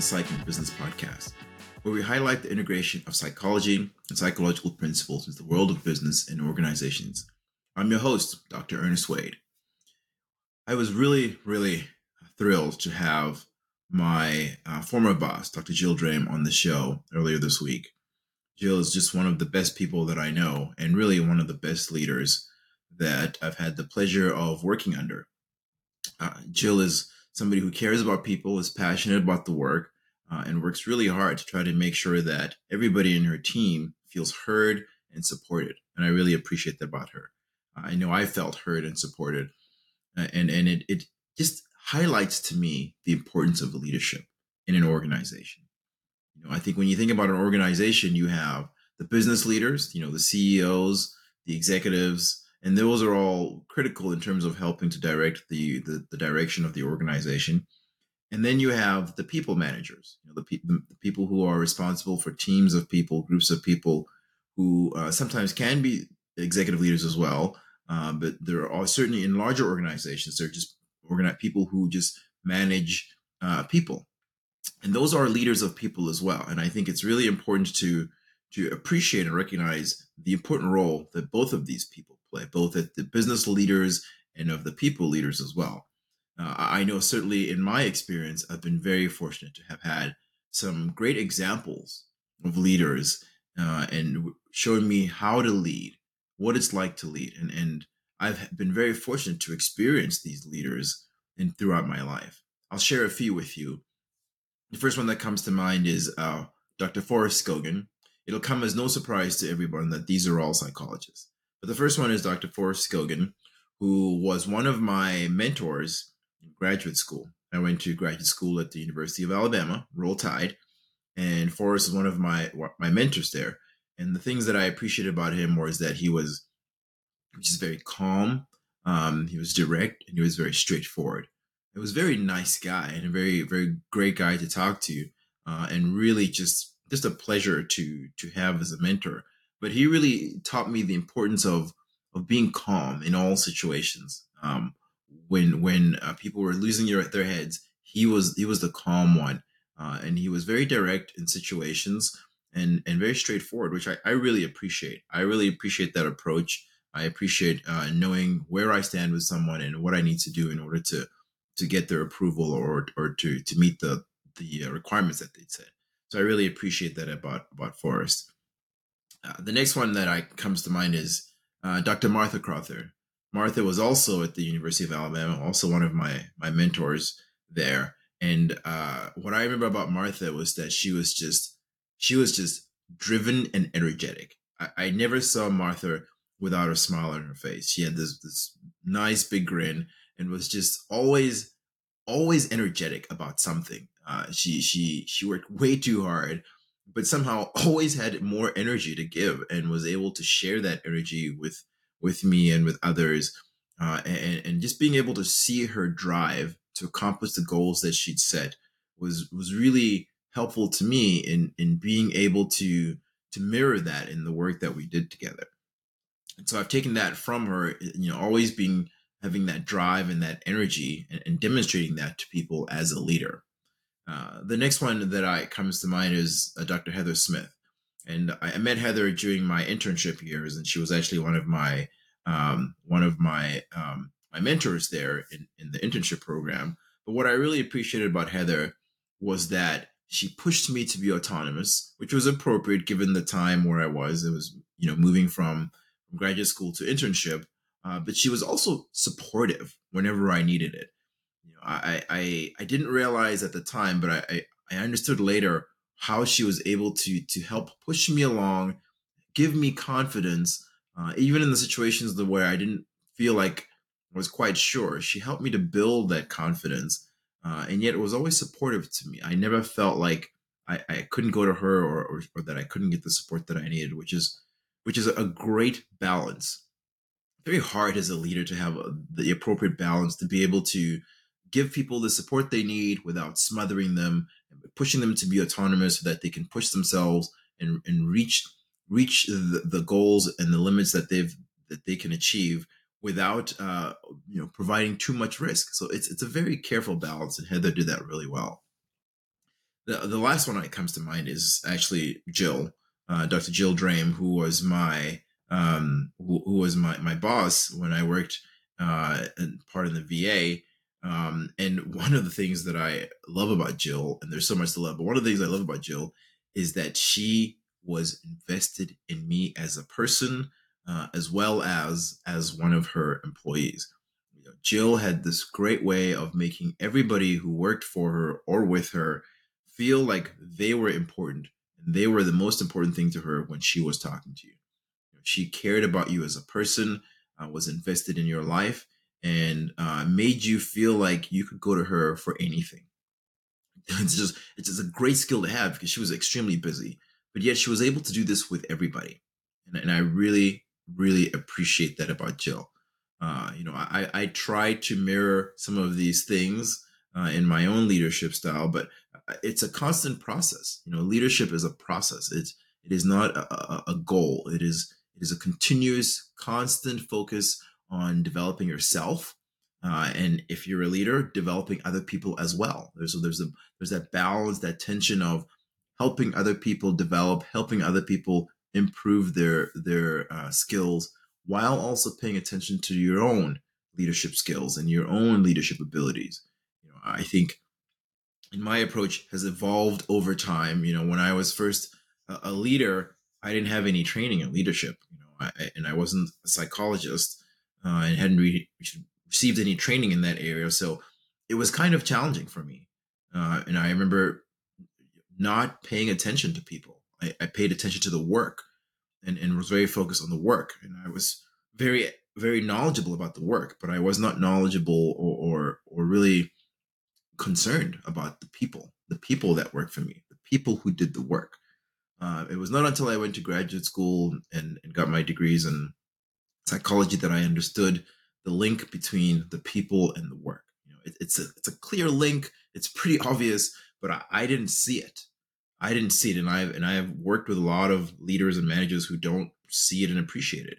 the Psych and Business Podcast, where we highlight the integration of psychology and psychological principles into the world of business and organizations. I'm your host, Dr. Ernest Wayde. I was really, really thrilled to have my uh, former boss, Dr. Jill Drame, on the show earlier this week. Jill is just one of the best people that I know and really one of the best leaders that I've had the pleasure of working under. Uh, Jill is somebody who cares about people, is passionate about the work, uh, and works really hard to try to make sure that everybody in her team feels heard and supported. And I really appreciate that about her. I know I felt heard and supported, uh, and and it it just highlights to me the importance of leadership in an organization. You know, I think when you think about an organization, you have the business leaders, you know, the CEOs, the executives, and those are all critical in terms of helping to direct the, the, the direction of the organization and then you have the people managers you know the, pe- the people who are responsible for teams of people groups of people who uh, sometimes can be executive leaders as well uh, but there are certainly in larger organizations they're just organized people who just manage uh, people and those are leaders of people as well and i think it's really important to to appreciate and recognize the important role that both of these people play, both at the business leaders and of the people leaders as well. Uh, I know certainly in my experience, I've been very fortunate to have had some great examples of leaders uh, and showing me how to lead, what it's like to lead. And, and I've been very fortunate to experience these leaders in throughout my life. I'll share a few with you. The first one that comes to mind is uh, Dr. Forrest Scogin. It'll come as no surprise to everyone that these are all psychologists. But the first one is Dr. Forrest Scogin, who was one of my mentors in graduate school. I went to graduate school at the University of Alabama, Roll Tide, and Forrest is one of my my mentors there. And the things that I appreciated about him was that he was just very calm, um, he was direct, and he was very straightforward. It was a very nice guy and a very very great guy to talk to, uh, and really just just a pleasure to to have as a mentor but he really taught me the importance of of being calm in all situations. Um, when when uh, people were losing their, their heads, he was he was the calm one, uh, and he was very direct in situations and and very straightforward, which I, I really appreciate. I really appreciate that approach. I appreciate uh, knowing where I stand with someone and what I need to do in order to to get their approval or or to to meet the the uh, requirements that they set. So I really appreciate that about about Forrest. Uh, the next one that I comes to mind is uh, Dr. Martha Crowther. Martha was also at the University of Alabama, also one of my my mentors there. And uh, what I remember about Martha was that she was just she was just driven and energetic. I, I never saw Martha without a smile on her face. She had this this nice big grin and was just always always energetic about something. Uh, she she she worked way too hard but somehow always had more energy to give and was able to share that energy with with me and with others uh, and, and just being able to see her drive to accomplish the goals that she'd set was was really helpful to me in in being able to to mirror that in the work that we did together and so i've taken that from her you know always being having that drive and that energy and, and demonstrating that to people as a leader uh, the next one that I comes to mind is uh, Dr. Heather Smith, and I, I, met Heather during my internship years, and she was actually one of my um, one of my um, my mentors there in, in the internship program. But what I really appreciated about Heather was that she pushed me to be autonomous, which was appropriate given the time where I was. It was you know moving from, graduate school to internship, uh, but she was also supportive whenever I needed it. You know, I, I I didn't realize at the time, but I, I understood later how she was able to to help push me along, give me confidence, uh, even in the situations where I didn't feel like I was quite sure. She helped me to build that confidence, uh, and yet it was always supportive to me. I never felt like I, I couldn't go to her or, or, or that I couldn't get the support that I needed, which is which is a great balance. Very hard as a leader to have a, the appropriate balance to be able to give people the support they need without smothering them pushing them to be autonomous so that they can push themselves and, and reach reach the, the goals and the limits that they've that they can achieve without uh, you know providing too much risk. So it's it's a very careful balance, and Heather did that really well. the, the last one that comes to mind is actually Jill, uh, Dr. Jill Drame, who was my um, who, who, was my, my boss when I worked uh, part of the VA. Um, and one of the things that I love about Jill, and there's so much to love, but one of the things I love about Jill is that she was invested in me as a person, uh, as well as as one of her employees. You know, Jill had this great way of making everybody who worked for her or with her feel like they were important and they were the most important thing to her when she was talking to you. you know, she cared about you as a person, uh, was invested in your life, and uh, made you feel like you could go to her for anything. It's just it's just a great skill to have because she was extremely busy, but yet she was able to do this with everybody, and, and I really really appreciate that about Jill. Uh, you know, I I try to mirror some of these things uh, in my own leadership style, but uh, it's a constant process. You know, leadership is a process. It's it is not a, a goal. It is it is a continuous, constant focus on developing yourself, uh, and if you're a leader, developing other people as well. There's there's a there's that balance, that tension of helping other people develop, helping other people improve their their uh, skills, while also paying attention to your own leadership skills and your own leadership abilities. You know, I think in my approach has evolved over time. You know, when I was first a, a leader, I didn't have any training in leadership. You know, I, and I wasn't a psychologist uh, and hadn't re- received any training in that area, so it was kind of challenging for me. Uh, and I remember not paying attention to people. I, I paid attention to the work and, and was very focused on the work. And I was very, very knowledgeable about the work, but I was not knowledgeable or, or, or really concerned about the people, the people that worked for me, the people who did the work. Uh, it was not until I went to graduate school and, and got my degrees in psychology that I understood the link between the people and the work. You know, it, it's a it's a clear link. It's pretty obvious, but I, I didn't see it. I didn't see it, and I've and I have worked with a lot of leaders and managers who don't see it and appreciate it.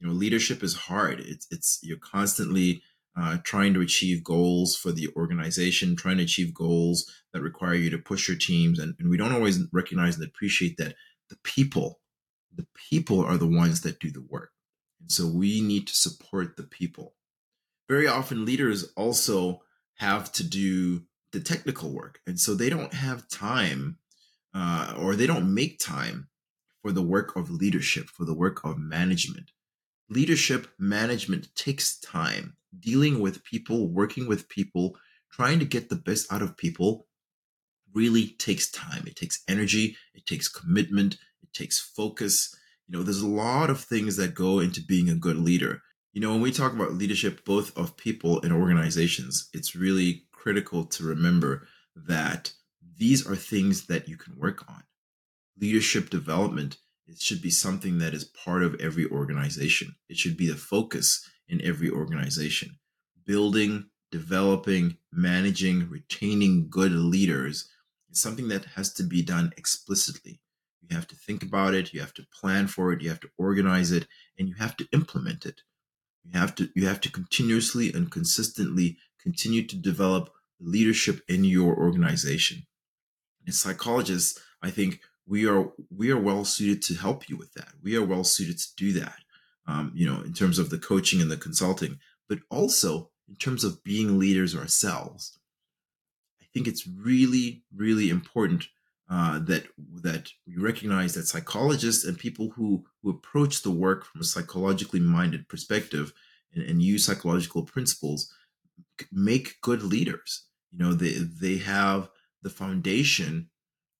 You know, leadership is hard. It's it's you're constantly uh, trying to achieve goals for the organization, trying to achieve goals that require you to push your teams. And, and we don't always recognize and appreciate that the people, the people are the ones that do the work. And so we need to support the people. Very often, leaders also have to do the technical work. And so they don't have time uh, or they don't make time for the work of leadership, for the work of management. Leadership management takes time dealing with people, working with people, trying to get the best out of people really takes time. It takes energy, it takes commitment, it takes focus. You know, there's a lot of things that go into being a good leader. You know, when we talk about leadership, both of people and organizations, it's really critical to remember that these are things that you can work on. Leadership development, it should be something that is part of every organization. It should be the focus in every organization. Building, developing, managing, retaining good leaders is something that has to be done explicitly. You have to think about it, you have to plan for it, you have to organize it, and you have to implement it. You have to you have to continuously and consistently continue to develop leadership in your organization. As psychologists, I think we are we are well suited to help you with that. We are well suited to do that um, you know, in terms of the coaching and the consulting, but also in terms of being leaders ourselves. I think it's really, really important uh, that that we recognize that psychologists and people who who approach the work from a psychologically minded perspective and, and use psychological principles make good leaders. You know, they they have the foundation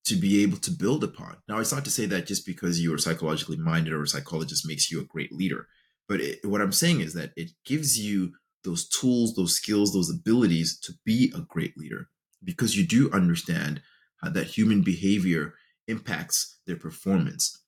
to be able to build upon. Now, it's not to say that just because you are psychologically minded or a psychologist makes you a great leader, but it, what I'm saying is that it gives you those tools, those skills, those abilities to be a great leader because you do understand that human behavior impacts their performance.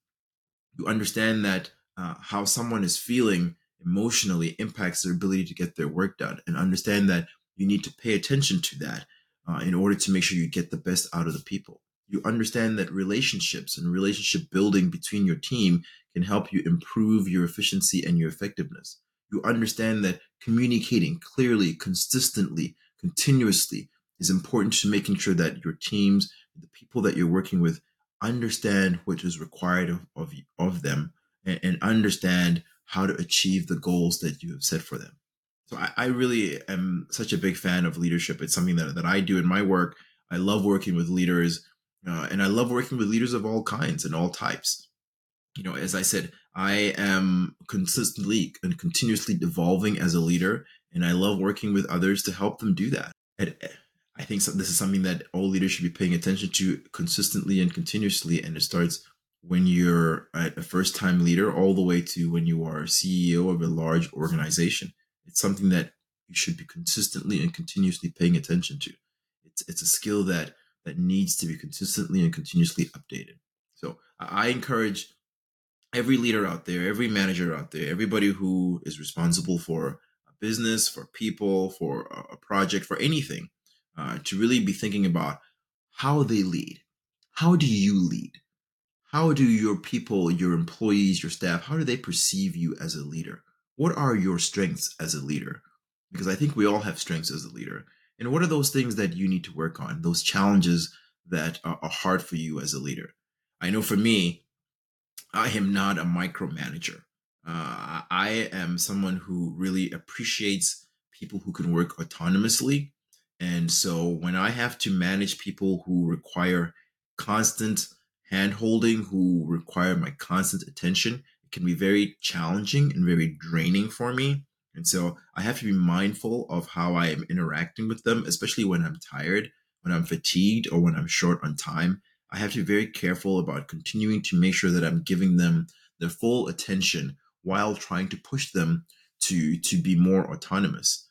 You understand that uh, how someone is feeling emotionally impacts their ability to get their work done, and understand that you need to pay attention to that uh, in order to make sure you get the best out of the people you understand that relationships and relationship building between your team can help you improve your efficiency and your effectiveness. You understand that communicating clearly, consistently, continuously is important to making sure that your teams the people that you're working with understand what is required of, of, them and, and understand how to achieve the goals that you have set for them. So I, I, really am such a big fan of leadership. It's something that, that I do in my work. I love working with leaders uh, and I love working with leaders of all kinds and all types. You know, as I said, I am consistently and continuously evolving as a leader, and I love working with others to help them do that. And I think this is something that all leaders should be paying attention to consistently and continuously. And it starts when you're a first time leader all the way to when you are CEO of a large organization. It's something that you should be consistently and continuously paying attention to. It's, it's a skill that, that needs to be consistently and continuously updated. So I encourage every leader out there, every manager out there, everybody who is responsible for a business, for people, for a project, for anything, uh, to really be thinking about how they lead. How do you lead? How do your people, your employees, your staff, how do they perceive you as a leader? What are your strengths as a leader? Because I think we all have strengths as a leader. And what are those things that you need to work on, those challenges that are hard for you as a leader? I know for me, I am not a micromanager. Uh, I am someone who really appreciates people who can work autonomously. And so when I have to manage people who require constant hand holding, who require my constant attention, it can be very challenging and very draining for me. And so I have to be mindful of how I am interacting with them, especially when I'm tired, when I'm fatigued, or when I'm short on time. I have to be very careful about continuing to make sure that I'm giving them their full attention while trying to push them to to be more autonomous.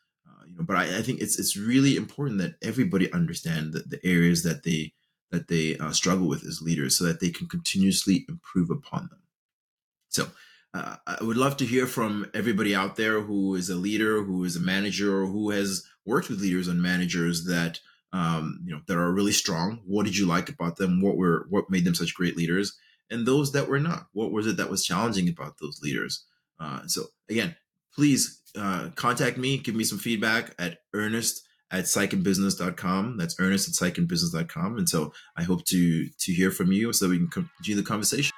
You know, but I, I, think it's it's really important that everybody understand the, the areas that they that they uh, struggle with as leaders, so that they can continuously improve upon them. So. Uh, I would love to hear from everybody out there who is a leader, who is a manager, or who has worked with leaders and managers that um, you know, that are really strong. What did you like about them? What were what made them such great leaders? And those that were not. What was it that was challenging about those leaders? Uh, so again, please uh, contact me, give me some feedback at Ernest at psychandbusiness.com. That's Ernest at psychandbusiness.com. And so I hope to to hear from you so we can continue the conversation.